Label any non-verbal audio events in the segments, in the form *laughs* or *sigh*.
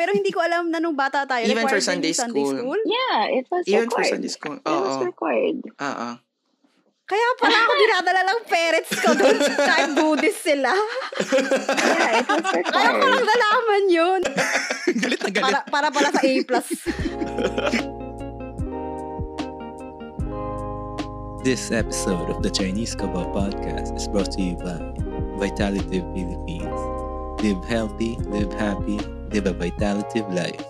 pero hindi ko alam na nung bata tayo. Even for Sunday Sunday school. school. Yeah, it was Even for required. Sunday school. It was required. Oo. Kaya pala ako dinadala lang parents ko doon kahit Buddhist sila. Yeah, it was *laughs* Kaya ko required. lang nalaman yun. *laughs* galit na galit. Para, para pala sa A+. This episode of the Chinese Kabao podcast is brought to you by Vitality Philippines. Live healthy, live happy, live a Vitality of life.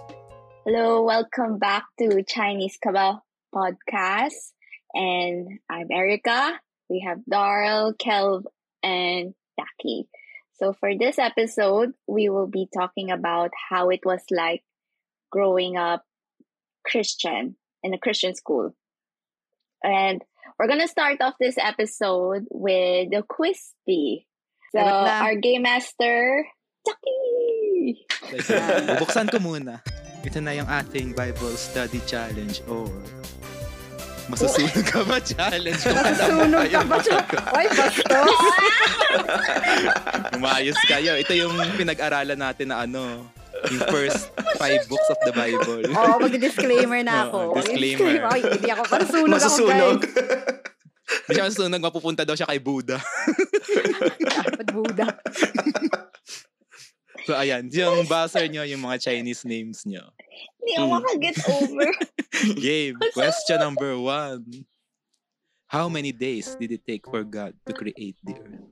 Hello, welcome back to Chinese Kabao podcast. And I'm Erica. We have Darl, Kelv, and Jackie. So for this episode, we will be talking about how it was like growing up Christian in a Christian school. And we're gonna start off this episode with the quiz bee. So our game master, Jackie. Bubuksan ko muna. Ito na yung ating Bible Study Challenge or Masusunog ka ba challenge? Pa ka yung ba siya? Ay, bastos. Umayos kayo. Ito yung pinag-aralan natin na ano, yung first five books of the Bible. Oo, magdi-disclaimer na ako. Oo, disclaimer. *laughs* Ay, hindi ako. Masusunog ako, Masusunog. guys. Hindi siya masusunog, mapupunta daw siya kay Buddha. *laughs* Dapat Buddha. *laughs* So ayan, yung buzzer nyo, yung mga Chinese names nyo. Hindi ako Mm. makaget over. *laughs* Game. Question number one. How many days did it take for God to create the earth?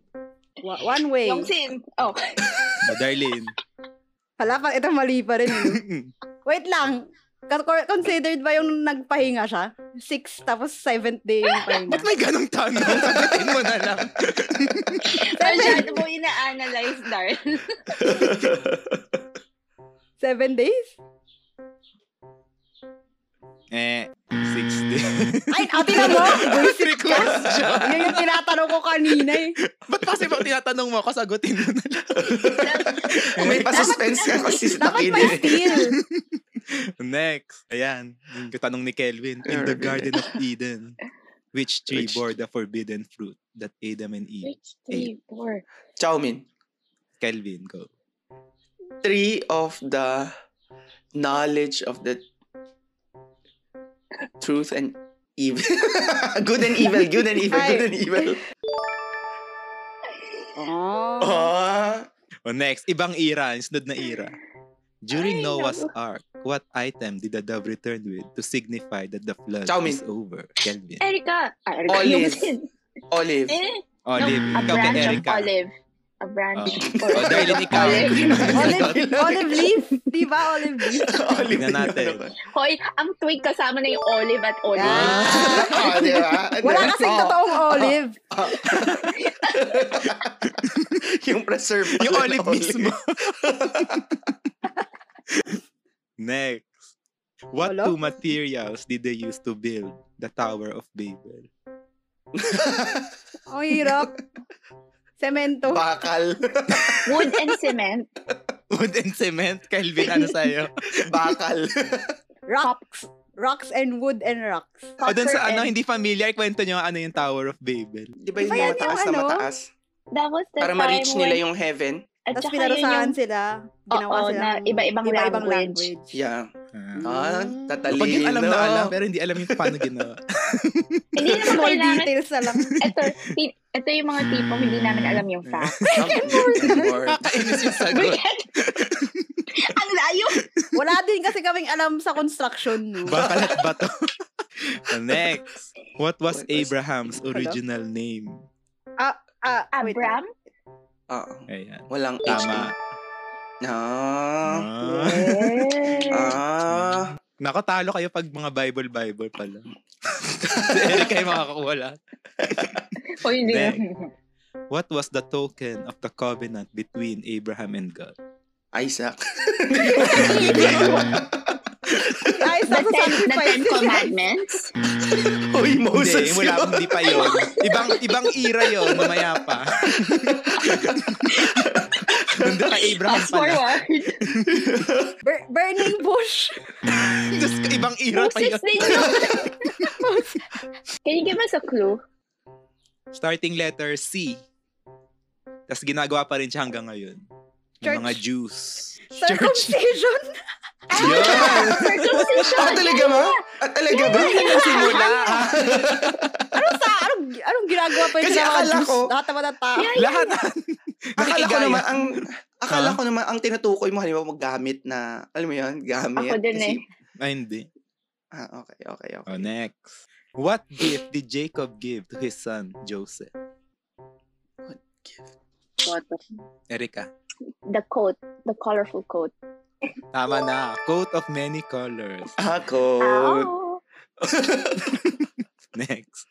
One way. Yung sin. Oh. Oh, Darlene. *laughs* Hala, pa, ito mali pa rin. eh. *laughs* Wait lang. Con- Considered ba yung nagpahinga siya? Six, tapos seventh day yung pahinga. Ba't may ganong tanong? Sagutin mo na lang. *laughs* Masyado mo ina-analyze, Dar. *laughs* Seven days? eh, six days. Ay, ate na mo! *laughs* Buisit ka! Yun yung tinatanong ko kanina eh. Ba't kasi pag tinatanong mo ako, sagutin mo na lang. May pa-suspense ka kasi Dapat may nakinig. Steal. *laughs* Next. Ayan. Yung tanong ni Kelvin. In the Garden of Eden, which *laughs* tree Which- bore the forbidden fruit that Adam and Eve? Which three, four? Chowmin. Kelvin, go. Tree of the knowledge of the truth and evil. *laughs* good and evil, good and evil, good and evil. Oh. Oh. O next, ibang era, yung sunod na era. During Ay, Noah's naku. Ark, what item did the dove return with to signify that the flood Chowmin. is over? Kelvin. Erica. Ah, Erica. Olive. Olive. Eh, Olive. no, a ikaw kay branch of Erica. olive. A branch Oh. Oh, Darlene, ikaw. Olive, olive leaf? Di ba olive leaf? *laughs* Olive. Tingnan natin. Hoy, ang tweet kasama na yung olive at olive. Ah. *laughs* oh, di ba? *laughs* Wala kasing Oh. totoong olive. yung preserve. Yung olive na mismo. Next. What Wala. two materials did they use to build the Tower of Babel? Ang hirap. Semento. Bakal. *laughs* Wood and cement. Wood and cement? Kelvin, ano sa'yo? *laughs* Bakal. Rocks. Rocks and wood and rocks. o dun sa ano, hindi familiar, kwento nyo ano yung Tower of Babel. Di ba yung Di ba yan mataas yung na ano? mataas? That was the Para time ma-reach nila when- yung heaven? At Tapos pinarusahan yung- sila. Ginawa Oo, sila na iba-ibang language. Yeah. Ah. Ah, Mm. tatalino. Pag yung alam na alam, pero hindi alam yung paano ginawa. *laughs* Hindi naman Small kailangan. details na lang. *laughs* Ito, ti- ito yung mga tipong hindi namin alam yung facts. *laughs* More. Kakainis yung sagot. Ang layo! Wala din kasi kaming alam sa construction. No? Bakal at bato. Next. What was Abraham's original name? Ah, wait. Abram? Oo. Ayan. Walang H. Tama. Ah. Ah. Ah. Nako, talo kayo pag mga Bible-Bible pala. si Eric ay makakakuha lahat. *laughs* O hindi na. What was the token of the covenant between Abraham and God? Isaac. *laughs* Ay, The ten, the ten commandments? Hoy, Hindi, Moses wala, yun. hindi pa yon. Ibang, ibang era yon mamaya pa. *laughs* Nandun kay Abraham Fast pala. forward. Bur- burning bush. Diyos ko, ibang era pa Moses yun. din yun. Can you give us a clue? Starting letter C. Tapos ginagawa pa rin siya hanggang ngayon. Church. Mga Jews. Circumcision? *laughs* Yun! Circumcision. Ah, talaga ba? Ah, talaga ba? Simula. ano sa, anong, anong ginagawa pa yun Kasi sa mga akala Jews? ko- Lahat naman ng tao. Lahat. Akala ko naman, ang, akala ko naman, ang tinutukoy mo, halimbawa, maggamit na, alam mo yun, gamit. Ako din eh. Ay, hindi. Ah, okay, okay, okay. Oh, next. What gift did Jacob give to his son, Joseph? What the Erika. The coat. The colorful coat. Tama na. Coat of many colors. *laughs* Ako. Oh. Next.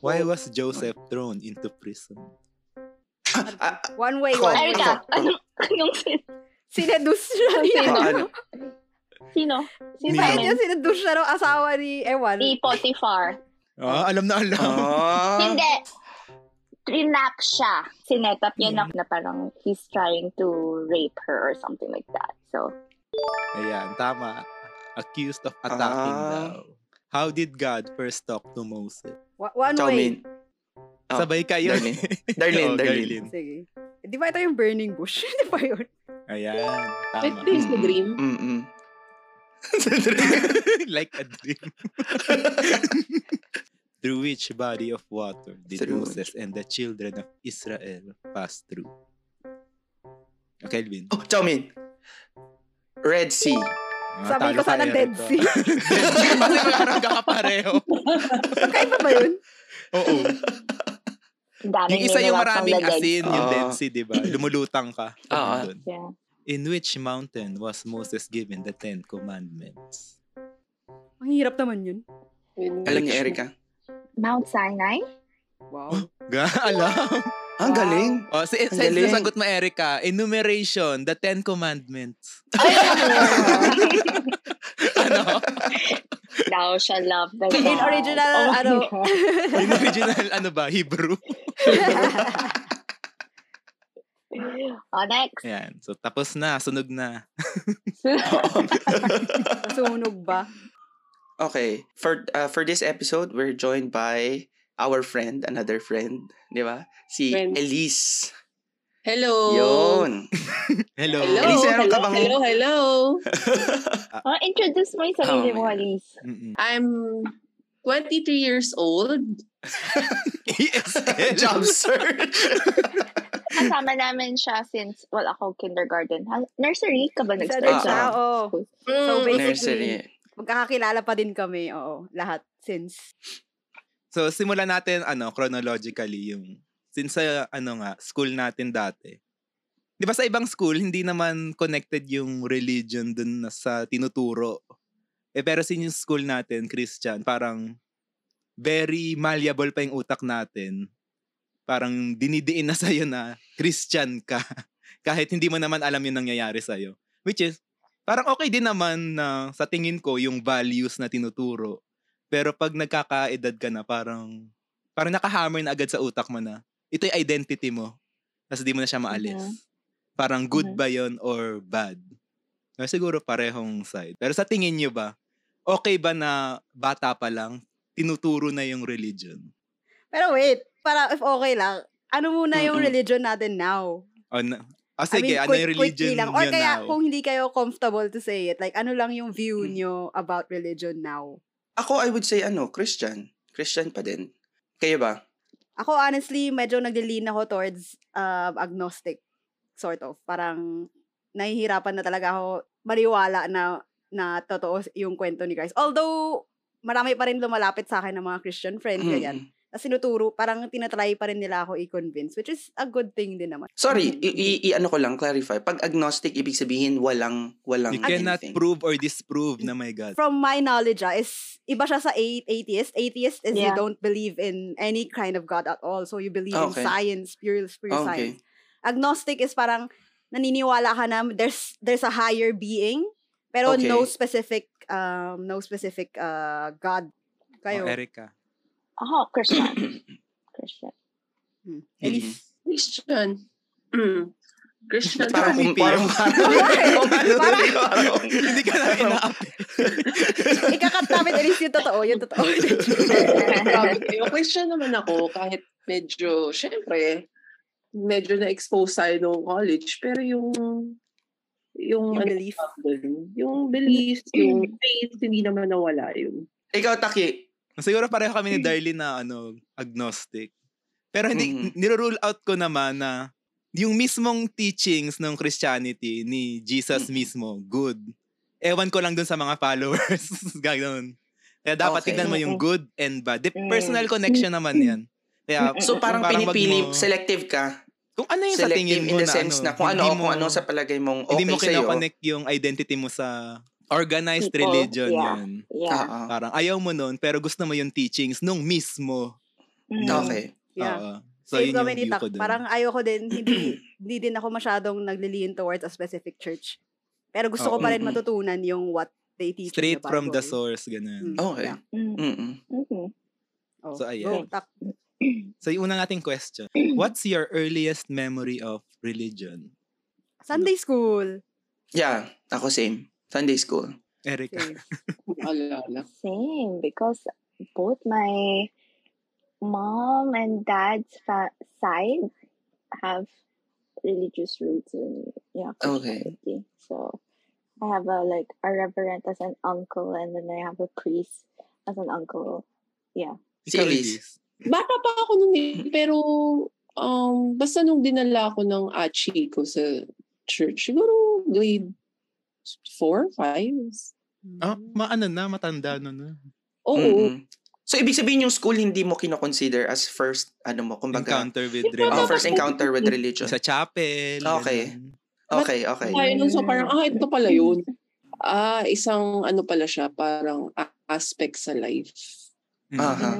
Why was Joseph thrown into prison? Ah, One way, Ako. one way. Erica, anong, anong sin- Sinedus siya. Sino? ano? sino? Sino? Nino. Ayun yung sinedus siya ng asawa ni Ewan. Si Potiphar. Ah, alam na alam. Ah. Hindi. Trinap siya. Sinetap niya na, na parang he's trying to rape her or something like that. So, Ayan, tama. Accused of attacking Ah. daw. How did God first talk to Moses? Wa- One Chow way. Oh, Sabay kayo. Darlene. Darlene, *laughs* Oo, Darlene. Sige. Di ba ito yung burning bush? *laughs* Di ba yun? Ayan, tama. this is the dream? Mm-mm. *laughs* like a dream. Through which body of water did Through Moses and the children of Israel pass through? Okay, Elvin. oh, chow mein. Red Sea. Ah, Sabi ko sana *laughs* Dead. Sea. Dead Sea. Kasi parang kakapareho. Kaiba ba yun? Oo. Yung isa yung maraming asin, yung Oo. Dead Sea, di ba? Lumulutang ka. Oo. Doon. Yeah. In which mountain was Moses given the Ten Commandments? Ang hirap naman yun. Alam niya, Erica. Mount Sinai? Wow. Ga, alam. Ang galing. O, si, Ang sa galing. sagot mo, Erica, enumeration, the Ten Commandments. *laughs* ano? Thou shall love the In Lord. original, Oh ano, God. In original, ano ba, Hebrew? oh, *laughs* next. Yan. So, tapos na. Sunog na. *laughs* Sunog ba? Okay. For uh, for this episode, we're joined by our friend, another friend, di ba? Si Friend. Elise. Hello. Yun. *laughs* Hello. Hello. Elise, meron ka hello, bang- hello, hello. *laughs* oh, introduce mo yung sarili Oh, mo, my God. Alice. Mm-mm. I'm 23 years old. ESL. *laughs* Job search. Kasama namin siya since, well, ako kindergarten. Ha- Nursery ka ba Sa nag-start Ah, sa siya, ah. oo. So, Mm. basically, Nursery. Magkakakilala pa din kami, oo. Lahat, since. So, simulan natin, ano, chronologically, yung, since sa, ano nga, school natin dati. Di ba sa ibang school, hindi naman connected yung religion dun sa tinuturo. Eh, pero sin yung school natin, Christian, parang very malleable pa yung utak natin. Parang dinidiin na *laughs* sa'yo na Christian ka. *laughs* Kahit hindi mo naman alam yung nangyayari sa'yo. Which is, parang okay din naman na sa tingin ko yung values na tinuturo. Pero pag nagkakaedad ka na, parang, parang nakahammer na agad sa utak mo na, ito yung identity mo. Tapos di mo na siya maalis. Mhm. Parang good Mhm. ba yon or bad? Eh, siguro parehong side. Pero sa tingin nyo ba, okay ba na bata pa lang, tinuturo na yung religion? Pero wait, para if okay lang, ano muna yung Mm-mm. religion natin now? O, na, ah, sige, I mean, ano quick- yung religion lang. Or kaya now? kung hindi kayo comfortable to say it, like ano lang yung view Mm. nyo about religion now? Ako, I would say, ano, Christian. Christian pa din. Kayo ba? Ako honestly, medyo nagli-lean ako towards uh, agnostic sort of. Parang nahihirapan na talaga ako maniwala na na totoo yung kwento ni Christ. Although marami pa rin lumalapit sa akin ng mga Christian friends ganyan. Tapos sinuturo, parang tinatry pa rin nila ako i-convince, which is a good thing din naman. Sorry, i- i- i- ano ko lang, clarify. Pag agnostic, ibig sabihin walang, walang You cannot anything. prove or disprove na my God. From my knowledge, ah, is iba siya sa a- atheist. Atheist is you Yeah. don't believe in any kind of God at all. So you believe in Okay. science, pure, pure Okay. science. Agnostic is parang naniniwala ka na there's there's a higher being pero Okay. no specific um no specific uh God. Kayo. Erica. Ako, Christian. Christian. *coughs* Hmm. Mm. Elise. Christian. Mm. Christian. Parang, *laughs* parang, Hindi ka na ina-up. Ikakat namin Elise yung totoo, yung totoo. Kayo. Christian naman ako kahit medyo, syempre, medyo na-expose tayo nung college. Pero yung, yung, Yung ano, belief. yung beliefs, yung faith, hindi naman nawala yun. Ikaw, Taki. Siguro pareho kami ni Darlene na ano, agnostic. Pero hindi, Mhm. niro-rule out ko naman na yung mismong teachings ng Christianity ni Jesus Mhm. mismo, good. Ewan ko lang dun sa mga followers. *laughs* Ganoon. Kaya dapat Okay. tignan mo yung good and bad. Di- Mm. Personal connection naman yan. Kaya So parang, Parang pinipili, mo- selective ka. kung ano yung sa Selective tingin mo in the na sense ano, na kung ano, hindi mo, kung ano sa palagay mong hindi mo okay sa'yo. kinoconnect yung identity mo sa organized People, religion yeah. yan. Yeah. Oo. Parang ayaw mo nun, pero gusto mo yung teachings nung mismo. Mm. Okay. Yeah. Oo. So, Same yun yung view ko dun. Parang ayoko din, *clears throat* hindi, hindi din ako masyadong nagliliin towards a specific church. Pero gusto ko Oo. pa rin Mm-mm. matutunan yung what they teach Straight the from the source, ganun. Mm, Okay. yeah. Mm. Mm-mm. Mhm. Oh, So, ayan. Tak. *clears throat* So, yung una nating question. *clears throat* What's your earliest memory of religion? Sunday school. Yeah, ako same. Sunday school. Erica. Okay. Alala. Same, because both my mom and dad's fa- side have religious roots in yeah Okay. So I have a like a reverend as an uncle, and then I have a priest as an uncle. Yeah. Si Ikaw, Elise. Elise. Bata pa ako nun eh, pero um, basta nung dinala ako ng achi ko sa church, siguro grade 4, 5. Ah, maano na, matanda na na. Oo. Mm-mm. So, ibig sabihin yung school hindi mo kinoconsider as first, ano mo, kumbaga, Encounter with ba oh, religion. first encounter with religion. Sa chapel. Okay. Okay, okay. Kaya nun, so parang, ah, ito pala yun. Ah, isang ano pala siya, parang aspect sa life. Mm. Aha.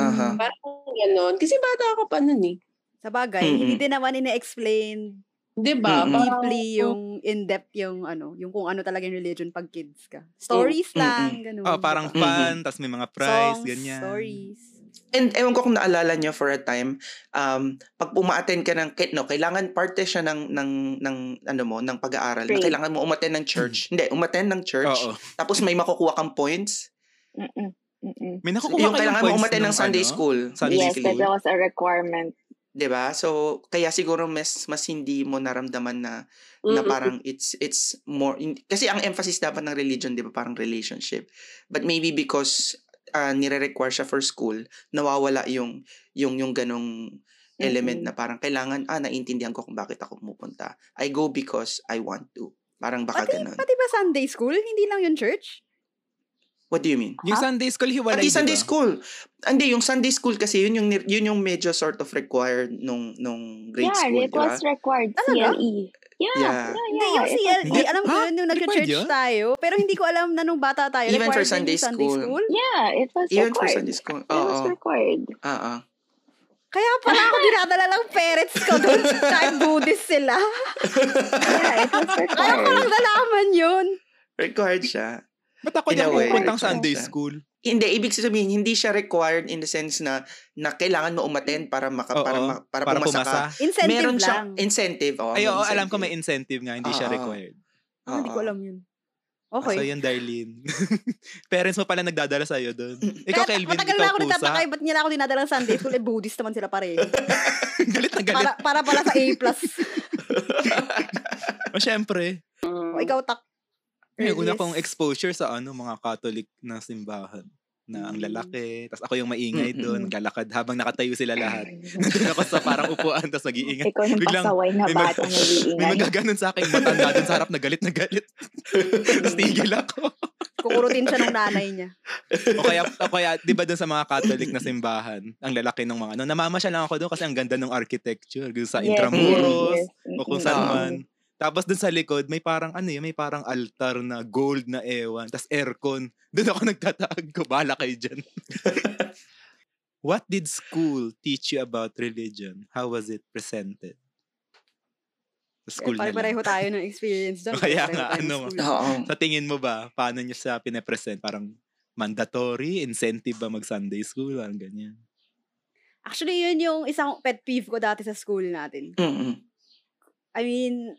Aha. Parang gano'n. Kasi bata ka pa nun eh. Sa bagay, Mm-mm. hindi din naman ine-explain Di ba? Parang- deeply yung in-depth yung ano, yung kung ano talaga yung religion pag kids ka. Stories Mm-mm. lang, ganun. Oh, parang Diba? fun, tas may mga prize, Songs, ganyan. stories. And ewan ko kung naalala nyo for a time, um, pag puma-attend ka ng, no, kailangan parte siya ng, ng, ng, ano mo, ng pag-aaral. Na kailangan mo umattend ng church. Hindi, umattend ng church. Oo. *laughs* Tapos may makukuha kang points. Mm-mm. Mm-mm. May nakukuha yung kayong kailangan mo umattend ng Sunday ano? school. Sunday Yes, basically. that was a requirement. 'Di ba? So kaya siguro mas mas hindi mo naramdaman na na Mm-mm. parang it's it's more in- kasi ang emphasis dapat ng religion 'di ba parang relationship. But maybe because uh, nire-require siya for school, nawawala yung yung yung ganong element Mm-mm. na parang kailangan ah naiintindihan ko kung bakit ako pumupunta. I go because I want to. Parang baka Pati, ganun. pati ba Sunday school? Hindi lang yung church? What do you mean? Yung Sunday school, hiwalay, Pati di Sunday ba? school. Hindi, yung Sunday school kasi yun yung ni- yun yung medyo sort of required nung nung grade yeah, school, it di ba? was required. CLE. Yeah, Yeah. yeah, yeah. Hindi, yung it was CLE, Hindi. alam ko yun, yung nag-church Required yun? tayo. Pero hindi ko alam na nung bata tayo, Even for required Sunday yung Sunday school. school. Yeah, it was Even for required. Sunday school. It was Oo. required. Oo. Kaya pala ako dinadala lang parents ko doon kahit *laughs* Buddhist sila. Yeah, it was Kaya ko lang required. nalaman yun. Required siya. Ba't ako niya way, pupuntang Sunday siya. school? Hindi, ibig sabihin, hindi siya required in the sense na na kailangan mo umattend para maka, Oo, para, ma- para, para pumasa, ka. pumasa. Incentive Meron lang. siyang incentive. Oh, Ay, oo, alam ko may incentive nga, hindi siya Oo. required. Ah, hindi ko alam yun. Okay. Okay. So, yun, Darlene. *laughs* Parents mo pala nagdadala sa'yo doon. Ikaw, Kaya Kelvin, matagal ikaw na ako pusa. nagtataka, eh, ba't nila ako dinadala ng Sunday school? Eh, Buddhist naman sila pareho. *laughs* galit na galit. para, para pala sa A+. *laughs* O, syempre. Mm. o, ikaw, tak. May una kong exposure sa ano mga Catholic na simbahan na ang Mm. lalaki. Tapos ako yung maingay doon, naglalakad habang nakatayo sila lahat. *laughs* Nandun ako sa parang upuan, tapos nag-iingay. Ikaw yung Biglang pasaway na may mag- batang May nag-iingay. magaganon sa akin, matanda doon sa harap na galit na galit. *laughs* tapos tigil ako. Kukurutin siya ng nanay niya. o kaya, o kaya di ba doon sa mga Catholic na simbahan, ang lalaki ng mga ano, namamasyal lang ako doon kasi ang ganda ng architecture. Sa Yes, Intramuros, yes, o kung saan man. Tapos doon sa likod, may parang ano yun, may parang altar na gold na ewan, tapos aircon. Doon ako *laughs* nagtataag ko, bahala kayo dyan. *laughs* What did school teach you about religion? How was it presented? Sa school na lang. Pare-pareho tayo ng *laughs* experience doon. Kaya Pare-pareho nga, ano. Oo. Sa tingin mo ba, paano niyo siya pinapresent? Parang mandatory, incentive ba mag-Sunday school? Ang ganyan. Actually, yun yung isang pet peeve ko dati sa school natin. Mm-mm. I mean,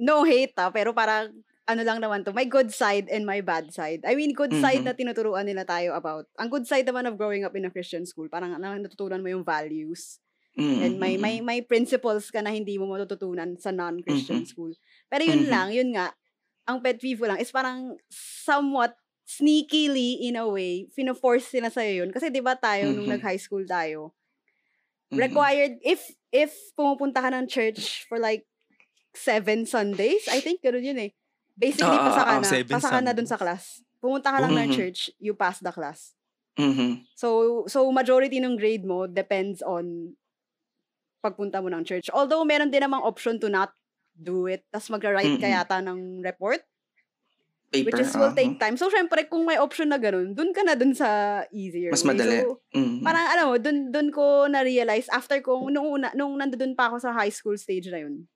no hate ah, pero parang ano lang naman to, my good side and my bad side. I mean, good side Mhm. na tinuturuan nila tayo about. Ang good side naman of growing up in a Christian school, parang na- natutunan mo yung values. Mm, And may, may, mm. may principles ka na hindi mo matututunan sa non-Christian Mhm. school. Pero yun Mhm. lang, yun nga, ang pet peeve lang is parang somewhat sneakily in a way, fino-force sila sa'yo yun. Kasi di ba tayo, nung Mhm. nag-high school tayo, Mhm. required, if, if pumupunta ka ng church for like seven Sundays, I think ganun yun eh. Basically, Ah, ah, pasa ka ah, na. seven Pasa ka na dun sa class. Pumunta ka lang ng Mhm. church, you pass the class. Mhm. So, so majority ng grade mo depends on pagpunta mo ng church. Although, meron din namang option to not do it. Tapos magra-write ka Mm-mm. yata ng report, Paper. which is will ah, take time. So, syempre, kung may option na ganun, dun ka na dun sa easier Mas way. madali. So, mhm. parang, alam mo, dun, dun ko na-realize, after ko, nung, una, nung nandun pa ako sa high school stage na yun,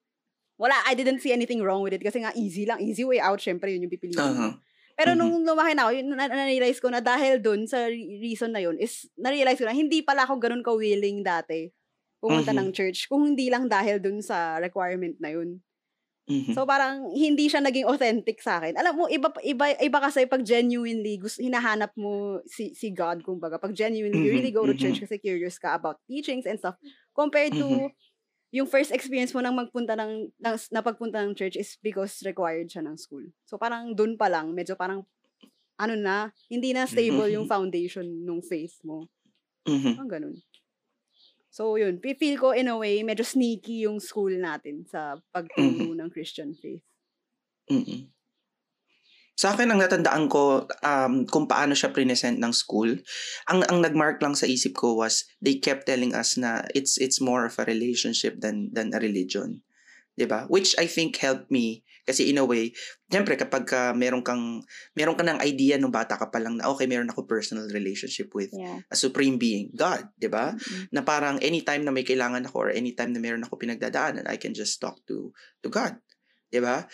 wala, I didn't see anything wrong with it kasi nga easy lang. Easy way out, syempre, yun yung pipiliin. Aha. Pero Mhm. nung lumaki na ako, yun, na- na-realize ko na dahil dun sa re- reason na yun, is na-realize ko na hindi pala ako ganun ka-willing dati pumunta Mhm. ng church kung hindi lang dahil dun sa requirement na yun. Mhm. So parang hindi siya naging authentic sa akin. Alam mo, iba iba iba kasi pag genuinely gusto hinahanap mo si si God kumbaga. Pag genuinely you Mhm, really go to mhm. church kasi curious ka about teachings and stuff compared to Mhm. Yung first experience mo nang magpunta ng, ng na pagpunta ng church is because required siya ng school. So parang dun pa lang medyo parang ano na, hindi na stable yung foundation ng faith mo. Mhm. Ang ganun. So, yun. Fe- Feel ko, in a way, medyo sneaky yung school natin sa pagturo ng Christian faith. Mm. Sa akin, ang natandaan ko um, kung paano siya present ng school, ang, ang nagmark lang sa isip ko was they kept telling us na it's it's more of a relationship than than a religion. 'Di ba? Which I think helped me kasi in a way, syempre kapag ka meron kang meron ka ng idea nung bata ka pa lang na okay, meron ako personal relationship with Yeah. a supreme being, God, 'di ba? Mm-mm. na parang anytime na may kailangan ako or anytime na meron ako pinagdadaanan, I can just talk to to God. 'Di ba?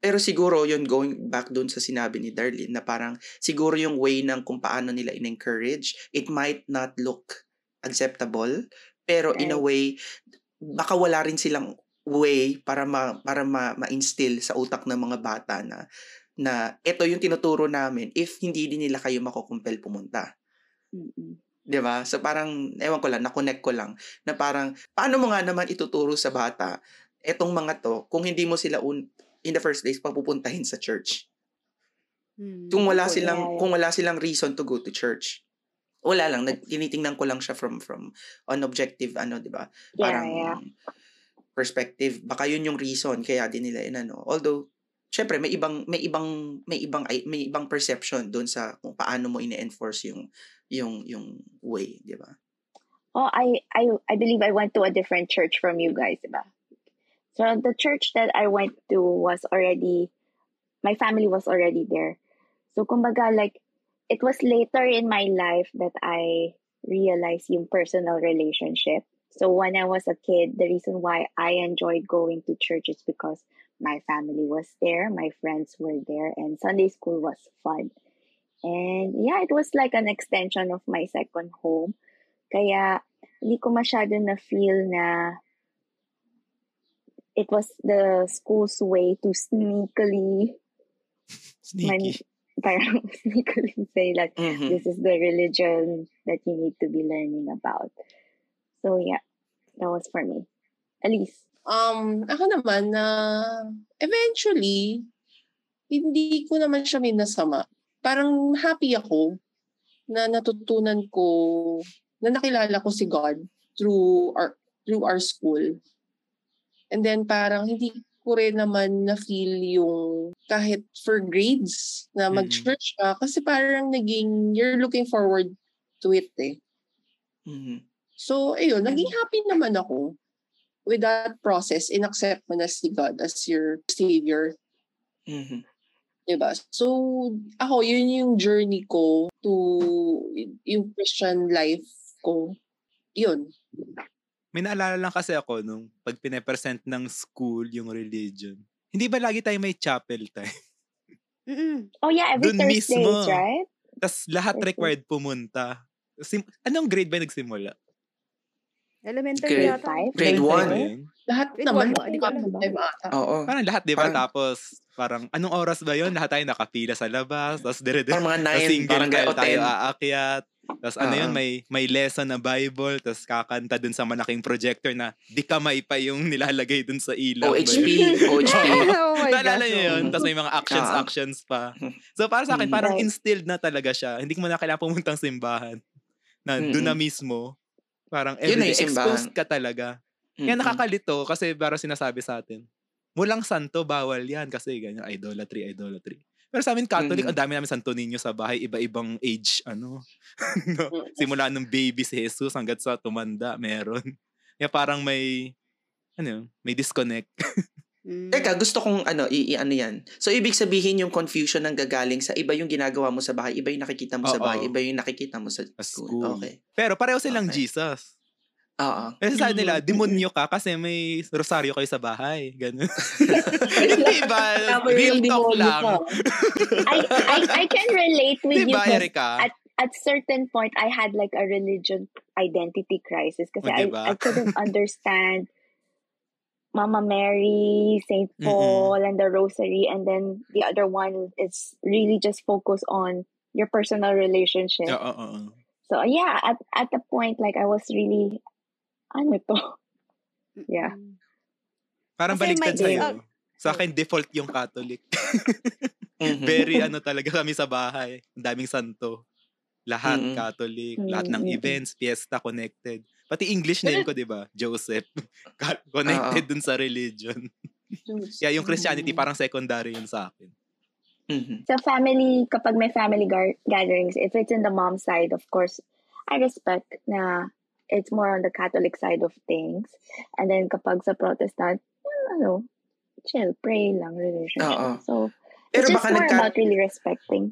Pero siguro yun going back doon sa sinabi ni Darlene na parang siguro yung way ng kung paano nila in-encourage, it might not look acceptable, pero in a way baka wala rin silang way para ma, para ma, ma-instill sa utak ng mga bata na na ito yung tinuturo namin if hindi din nila kayo makukumpel pumunta. Mm-mm. 'Di ba? So parang ewan ko lang, na-connect ko lang na parang paano mo nga naman ituturo sa bata etong mga to kung hindi mo sila un- in the first place papupuntahin sa church. Hmm. Kung wala silang yeah, kung wala silang reason to go to church. Wala lang, nag, tinitingnan ko lang siya from from an objective ano, 'di ba? Yeah, Parang yeah. perspective. Baka yun yung reason kaya din nila inano. Although syempre may ibang may ibang may ibang ay- may ibang perception doon sa kung paano mo ine-enforce yung yung yung way, 'di ba? Oh, I, I, I believe I went to a different church from you guys, diba? So the church that I went to was already, my family was already there. So kumbaga, like, it was later in my life that I realized yung personal relationship. So when I was a kid, the reason why I enjoyed going to church is because my family was there, my friends were there, and Sunday school was fun. And yeah, it was like an extension of my second home. Kaya hindi ko masyado na feel na it was the school's way to sneakily man, Sneaky. parang *laughs* sneakily say like Mhm. this is the religion that you need to be learning about. So yeah, that was for me. Elise. Um, ako naman na eventually, hindi ko naman siya minasama. Parang happy ako na natutunan ko, na nakilala ko si God through our through our school. And then parang hindi ko rin naman na-feel yung kahit for grades na Mm. mag-church ka kasi parang naging you're looking forward to it eh. Mhm. So, ayun, naging happy naman ako with that process. In-accept mo na si God as your savior. Mhm. Diba? So, ako, yun yung journey ko to yung Christian life ko. Yun. May naalala lang kasi ako nung pag pinapresent ng school yung religion. Hindi ba lagi tayo may chapel time? Mm-mm. Oh yeah, every Dun Thursdays, mismo. right? Tapos lahat Okay. required pumunta. Sim- Anong grade ba nagsimula? Elementary Grade yata. five? Grade Elementary 1. ba yun? Lahat Grade naman. one? Hindi ko alam. Oo. Parang lahat, di ba? Parang- Tapos, parang, anong oras ba yun? Lahat tayo nakapila sa labas. Tapos, dire Parang mga 9, single parang tayo 10. aakyat. Tapos ano yun, Oo. may, may lesson na Bible, tapos kakanta dun sa malaking projector na di kamay pa yung nilalagay dun sa ilaw. OHP, OHP. *laughs* *laughs* oh my Naalala niyo yun? Tapos may mga actions, Ah. actions pa. *laughs* So para sa akin, Mm. parang instilled na talaga siya. Hindi ko mo na kailangan pumuntang simbahan. Na doon na mismo, parang everyday exposed ka talaga. Kaya Mm-mm. nakakalito kasi parang sinasabi sa atin, mulang santo, bawal yan kasi ganyan, idolatry, idolatry. Pero sa amin Catholic, Mhm. ang dami namin santo ninyo sa bahay, iba-ibang age, ano. *laughs* no? Simula nung baby si Jesus hanggat sa tumanda, meron. Kaya parang may, ano may disconnect. Mm. Teka, gusto kong ano, i, i- ano yan. So, ibig sabihin yung confusion ng gagaling sa iba yung ginagawa mo sa bahay, iba yung nakikita mo sa Oo. bahay, iba yung nakikita mo sa Sa school. school. Okay. Pero pareho silang Okay. Jesus. Oo. Kasi sa nila, Mhm. demonyo ka kasi may rosaryo kayo sa bahay. Ganun. *laughs* Hindi ba? Real talk lang. I, I I can relate with Di you Erika? at at certain point I had like a religion identity crisis kasi Oh, I diba? I couldn't *laughs* understand Mama Mary, Saint Mm-mm. Paul, and the Rosary, and then the other one is really just focus on your personal relationship. Oo, oo, oo. So yeah, at at the point like I was really ano to? Yeah. Parang Kasi baligtad may- sa'yo. ah, Sa akin, default yung Catholic. *laughs* Mhm. Very ano talaga kami sa bahay. Ang daming santo. Lahat Mm-mm. Catholic. Lahat ng events, fiesta, connected. Pati English name ko, di ba? Joseph. *laughs* Connected dun sa religion. Kaya yung Christianity, parang secondary yun sa akin. Mhm. Sa family, kapag may family gar- gatherings, if it's in the mom side, of course, I respect na it's more on the Catholic side of things. And then kapag sa Protestant, eh, ano, chill, pray lang, relationship. Oo. So, Pero it's just baka more nagka- about really respecting.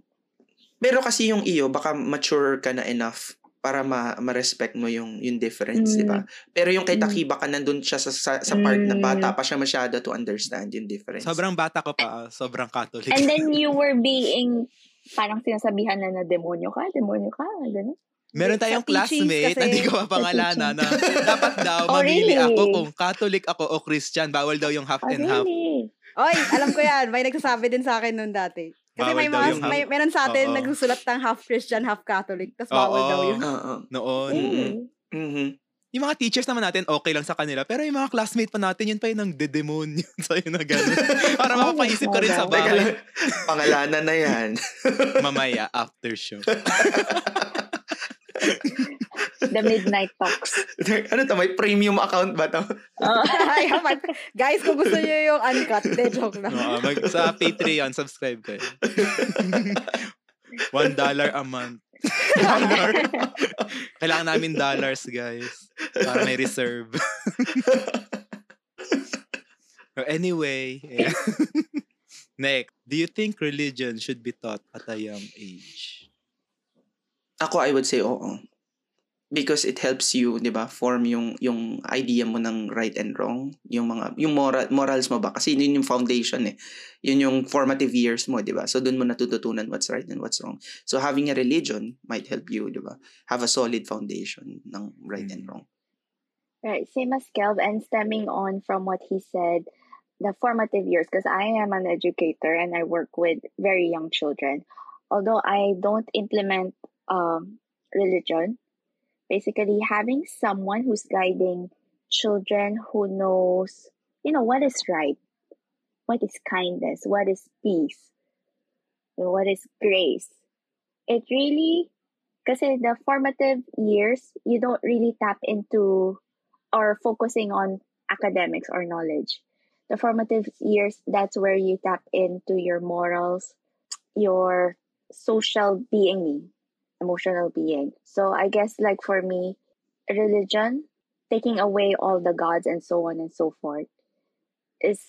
Pero kasi yung iyo, baka mature ka na enough para ma- ma-respect mo yung yung difference, di ba? Pero yung kay Mm. Taki, baka nandun siya sa, sa, sa part na Mm. bata pa siya masyado to understand yung difference. Sobrang bata ko pa, ah, sobrang Catholic. And then you *laughs* were being, parang sinasabihan na na demonyo ka, demonyo ka, gano'n. Meron tayong classmate, kasi- hindi ko mapangalanan na dapat daw Oh, mamili really? ako kung Catholic ako o Christian. Bawal daw yung half Oh, and half. really? Oy, alam ko yan. May nagsasabi din sa akin noon dati. Kasi Bawal may mga, half- may, meron sa atin Oo. nagsusulat ng half Christian, half Catholic. Tapos bawal Oo. daw yun. Oo. Noon. Really? Mhm. Yung mga teachers naman natin, okay lang sa kanila. Pero yung mga classmate pa natin, yun pa yung nang dedemonyo *laughs* sa'yo na gano'n. Para Oh mapapaisip ka rin sa bahay. pangalanan na yan. Mamaya, after show. *laughs* *laughs* The midnight talks. *laughs* ano to, may premium account ba to? Oh. *laughs* Ay, kapag- Guys, kung gusto niyo yung uncut, de joke lang. Oo, mag, sa Patreon, subscribe kayo. One dollar a month. Dollar. Kailangan namin dollars, guys. Para may reserve. So anyway, yeah. next, do you think religion should be taught at a young age? Ako, I would say oo. Because it helps you, 'di ba, form yung yung idea mo ng right and wrong, yung mga yung moral morals mo ba kasi yun yung foundation eh. Yun yung formative years mo, 'di ba? So doon mo natututunan what's right and what's wrong. So having a religion might help you, 'di ba? Have a solid foundation ng right and wrong. Right, same as Kelv, and stemming on from what he said, the formative years, because I am an educator and I work with very young children. Although I don't implement um, religion, basically having someone who's guiding children who knows, you know, what is right, what is kindness, what is peace, and what is grace. It really, because in the formative years, you don't really tap into or focusing on academics or knowledge. The formative years, that's where you tap into your morals, your social being, emotional being. So I guess like for me, religion, taking away all the gods and so on and so forth, is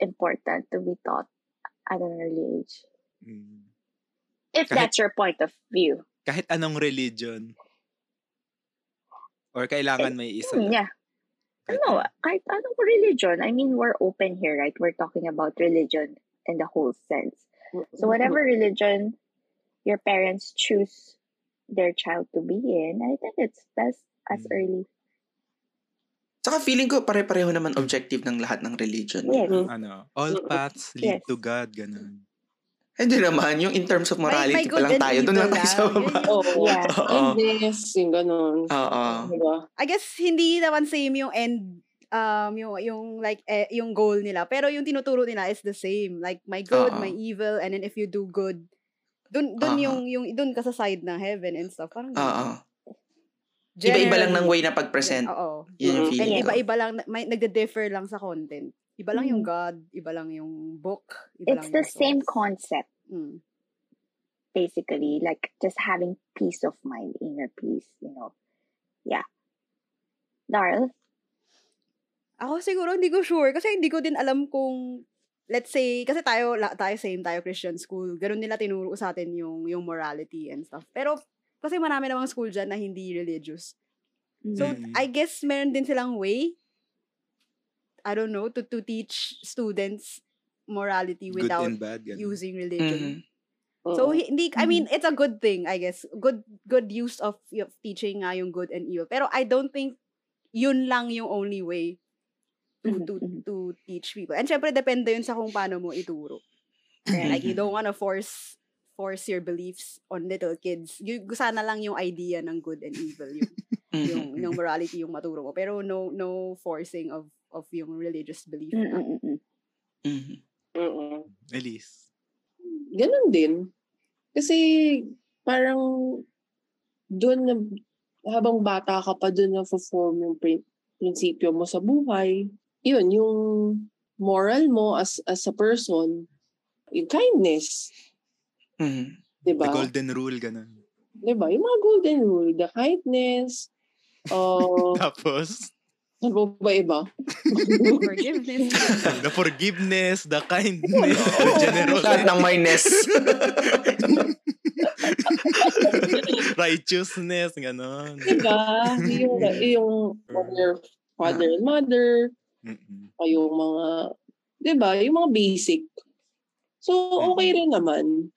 important to be taught at an early age. Mm. If Kahit- that's your point of view. Kahit anong religion. Or kailangan may isa Hmm, lang. yeah. Kahit No, ano. kahit anong religion. I mean, we're open here, right? We're talking about religion in the whole sense. So whatever religion your parents choose their child to be in, I think it's best as Mm. early. Saka feeling ko pare-pareho naman objective ng lahat ng religion. Yes. Mm. Ano, all Mm. paths lead Yes. to God, ganun. Hindi naman, yung in terms of morality pa good lang tayo. Doon lang tayo sa baba. Oo. Yeah. Oo. Kindness, yung ganun. Oo. Diba? I guess hindi naman same yung end um yung yung like eh, yung goal nila pero yung tinuturo nila is the same like my good Oo. my evil and then if you do good dun dun Oo. yung yung dun ka sa side ng heaven and stuff parang Oo. generally- Iba-iba lang ng way na pag-present. oo Yun yung Mm. feeling and ko. iba-iba lang may nagde-differ lang sa content iba lang yung Mm. God iba lang yung book iba It's lang the yung same source. concept, Mm. basically, like just having peace of mind, inner peace, you know. Yeah. Darl? Ako siguro hindi ko sure kasi hindi ko din alam kung let's say kasi tayo la, tayo same tayo Christian school. Ganun nila tinuro sa atin yung yung morality and stuff. Pero kasi marami namang school diyan na hindi religious. So Mm. I guess meron din silang way I don't know to to teach students morality without bad. Ganun. using religion. Mhm. So Oo. hindi I mean it's a good thing I guess. Good good use of, of teaching nga yung good and evil. Pero I don't think yun lang yung only way to Mhm, to mhm. to teach people. And syempre depende yun sa kung paano mo ituro. Like you don't wanna force force your beliefs on little kids. You sana lang yung idea ng good and evil yung *laughs* yung, yung morality yung maturo mo. Pero no no forcing of of yung religious belief. Mm-mm-mm. Mhm. Oo. Elise. Ganun din. Kasi parang doon na habang bata ka pa doon na form yung prin- prinsipyo mo sa buhay. Yun, yung moral mo as as a person, yung kindness, Mhm. 'di The golden rule, ganun. 'Di ba? Yung mga golden rule, the kindness, uh, *laughs* Tapos, ano ba iba? Forgiveness. *laughs* the forgiveness, the kindness, *laughs* the Lahat generosity, ng minus. righteousness, ganun. Diba? yung, yung mother, father and mother, Mm-mm. o yung mga, di ba, yung mga basic. So, okay rin naman.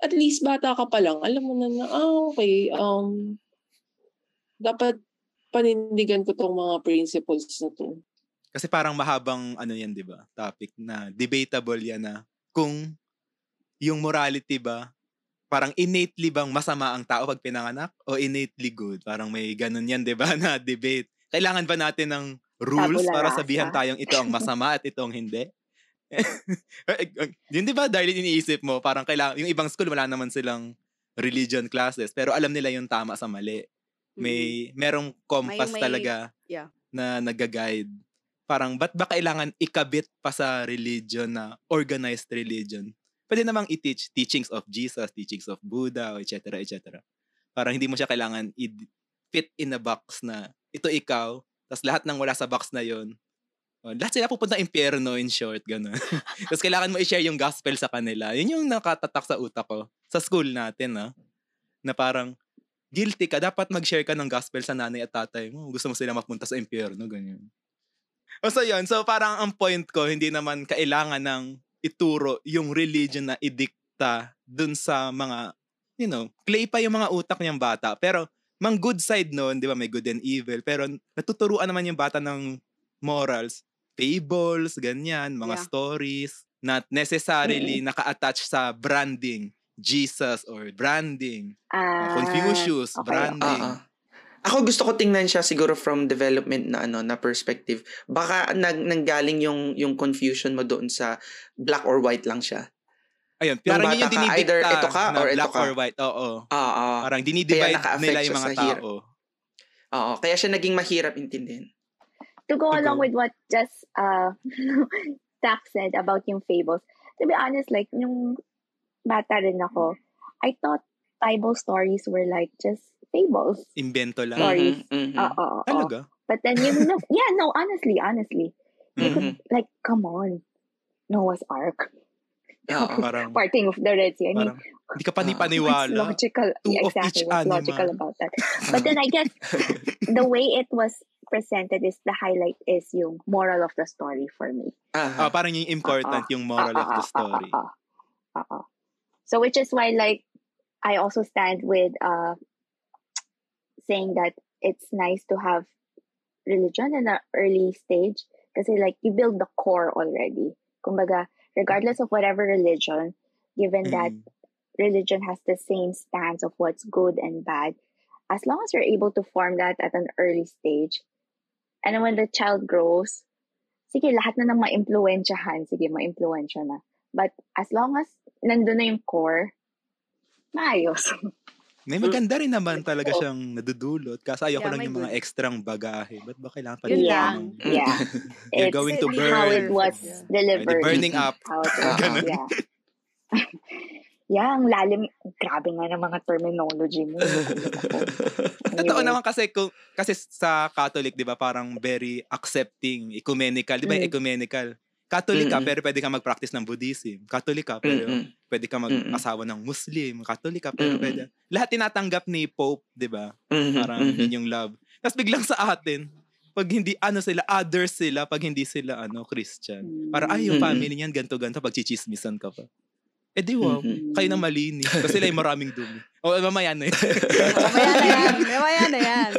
At least bata ka pa lang, alam mo na na, ah, okay, um, dapat panindigan ko tong mga principles na to. Kasi parang mahabang ano yan, 'di ba? Topic na debatable yan na kung yung morality ba parang innately bang masama ang tao pag pinanganak o innately good? Parang may ganun yan, 'di ba, *laughs* na debate. Kailangan ba natin ng rules Tabula para rasa. sabihan tayong ito ang masama at ito ang hindi? *laughs* Yun 'di ba, Darlene, iniisip mo, parang kailangan yung ibang school wala naman silang religion classes, pero alam nila yung tama sa mali. May merong compass May- may- talaga yeah. na nag-guide. Parang, ba't ba kailangan ikabit pa sa religion na organized religion? Pwede namang i-teach teachings of Jesus, teachings of Buddha, etc. etc. Parang hindi mo siya kailangan i-fit in a box na ito ikaw, tapos lahat ng wala sa box na yon oh, lahat sila pupunta impyerno in short, gano'n. *laughs* tapos kailangan mo i-share yung gospel sa kanila. Yun yung nakatatak sa utak ko. Sa school natin, ha? Na parang, guilty ka, dapat mag-share ka ng gospel sa nanay at tatay mo. Gusto mo sila mapunta sa impyerno, ganyan. O so yun, so parang ang point ko, hindi naman kailangan ng ituro yung religion na idikta dun sa mga, you know, clay pa yung mga utak niyang bata. Pero, mang good side nun, di ba, may good and evil. Pero natuturuan naman yung bata ng morals, fables, ganyan, mga Yeah. stories, not necessarily naka-attach sa branding. Jesus or branding. Ah, Confucius, okay. branding. Oo. Ako gusto ko tingnan siya siguro from development na ano na perspective. Baka nag nanggaling yung yung confusion mo doon sa black or white lang siya. Ayun, parang yun yung dinidikta either ito ka or ito black ka. or white. Oo. Oo. Parang dinidivide nila yung mga tao. Oo, kaya siya naging mahirap intindihin. to go along with what just uh *laughs* Tack said about yung fables, to be honest, like, yung bata rin ako, I thought Bible stories were like just fables. Invento lang. Stories. Mhm, mhm. Oo. Talaga? But then, you know, *laughs* yeah, no, honestly, honestly. You could, like, come on. Noah's Ark. Oo. *laughs* Parang, Parting of the Red Sea. I mean, parang, hindi ka pa ni Ah. what's logical? Two Yeah, of exactly. each What's logical about that? *laughs* But then I guess the way it was presented is the highlight is yung moral of the story for me. Ah, Aha. parang yung important, Ah, yung moral Ah, of the ah, ah, story. ah, ah, ah, ah. So which is why like I also stand with uh saying that it's nice to have religion in an early stage kasi like you build the core already. Kumbaga, regardless of whatever religion, given that Mm. religion has the same stance of what's good and bad, as long as you're able to form that at an early stage, and then when the child grows, sige, lahat na ng ma-impluensyahan, sige, ma-impluensya na. But as long as nandun na yung core, maayos. *laughs* May maganda rin naman talaga siyang nadudulot. Kasi ayoko Yeah, lang yung mga good. extrang bagahe. Ba't ba kailangan pa Yun lang. yung- Yeah. *laughs* You're It's going to how burn. it was Yeah. delivered. burning up. How it was, *laughs* Ganun. yeah. *laughs* yeah, ang lalim. Grabe nga ng mga terminology mo. Totoo Anyway. naman kasi kung kasi sa Catholic, 'di ba, parang very accepting, ecumenical, 'di ba? Mm. Ecumenical. Catholic ka, pero pwede ka mag-practice ng Buddhism. Catholic ka, pero Mm-mm. pwede ka mag-asawa ng Muslim. Catholic ka, pero Mm-mm. pwede. Lahat tinatanggap ni Pope, 'di ba? Mhm, Parang mhm. yun yung love. Tapos biglang sa atin, pag hindi ano sila, others sila pag hindi sila ano Christian. Parang ay yung family niyan ganto ganto pag chichismisan ka pa. Eh di wow, Mhm. kayo na malinis. Kasi sila yung maraming dumi. O mamaya na yun. Mamaya na yan. Mamaya na yan.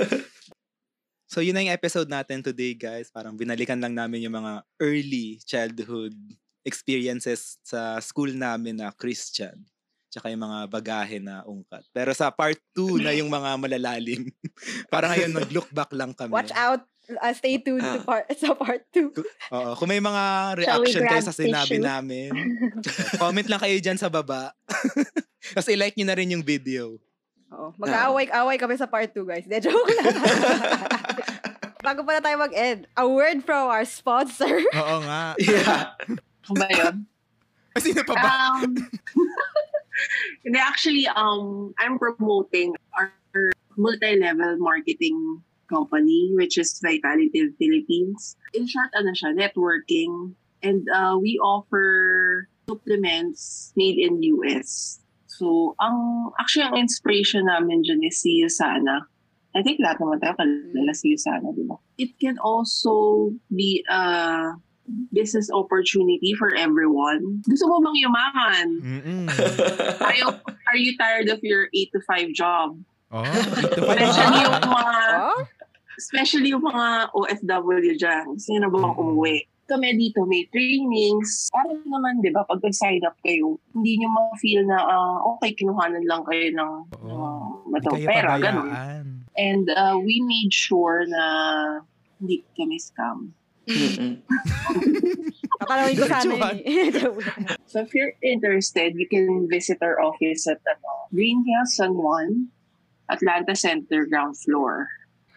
So yun na yung episode natin today guys. Parang binalikan lang namin yung mga early childhood experiences sa school namin na Christian. Tsaka yung mga bagahe na ungkat. Pero sa part 2 na yung mga malalalim. *laughs* Parang ngayon nag-look back lang kami. Watch out. Uh, stay tuned to Ah. part, *laughs* sa part 2. Oo. Kung may mga reaction kayo sa sinabi tissue? namin, *laughs* comment lang kayo dyan sa baba. Tapos i-like nyo na rin yung video. Oo. Mag-aaway-away kami sa part 2, guys. De, joke lang. *laughs* Bago pa na tayo mag-end, a word from our sponsor. Oo nga. Yeah. Ako ba yun? Sino pa ba? Um, *laughs* hindi, actually, um, I'm promoting our multi-level marketing company, which is Vitality Philippines. In short, ano siya, networking. And uh, we offer supplements made in US. So, ang actually, ang inspiration namin dyan is si Yusana. I think lahat naman tayo kalala si Yusana, di ba? It can also be a business opportunity for everyone. Gusto mo bang yumaman? Are you, are you tired of your 8 to 5 job? Oh, ito pa Especially yung mga, Oh? especially yung mga OFW dyan. Na ba Mm. umuwi? Kami dito may trainings. Para naman, di ba, pag nag-sign up kayo, hindi nyo ma-feel na, ah, okay, kinuhanan lang kayo ng uh, Hindi kayo pera, ganun. And uh, we made sure na hindi kami scam. Tatanawin *laughs* ko sana yun eh. *laughs* So if you're interested, you can visit our office at ano, Green Hills San Juan, Atlanta Center, ground floor.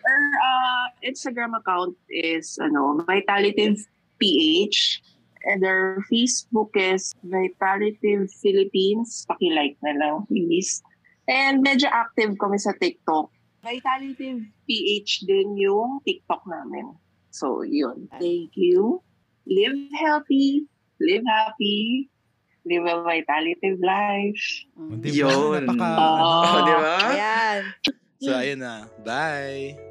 Our uh, Instagram account is ano, Vitalitive PH. And our Facebook is Vitalitive Philippines. Paki-like na lang, please. And medyo active kami sa TikTok. Vitalitive PH din yung TikTok namin. So, yun. Thank you. Live healthy. Live happy. Live a vitalitive life. Mm. Di ba? Yun. Napaka, Oo. *laughs* Oh, di ba? Ayan. So, ayun na. Bye!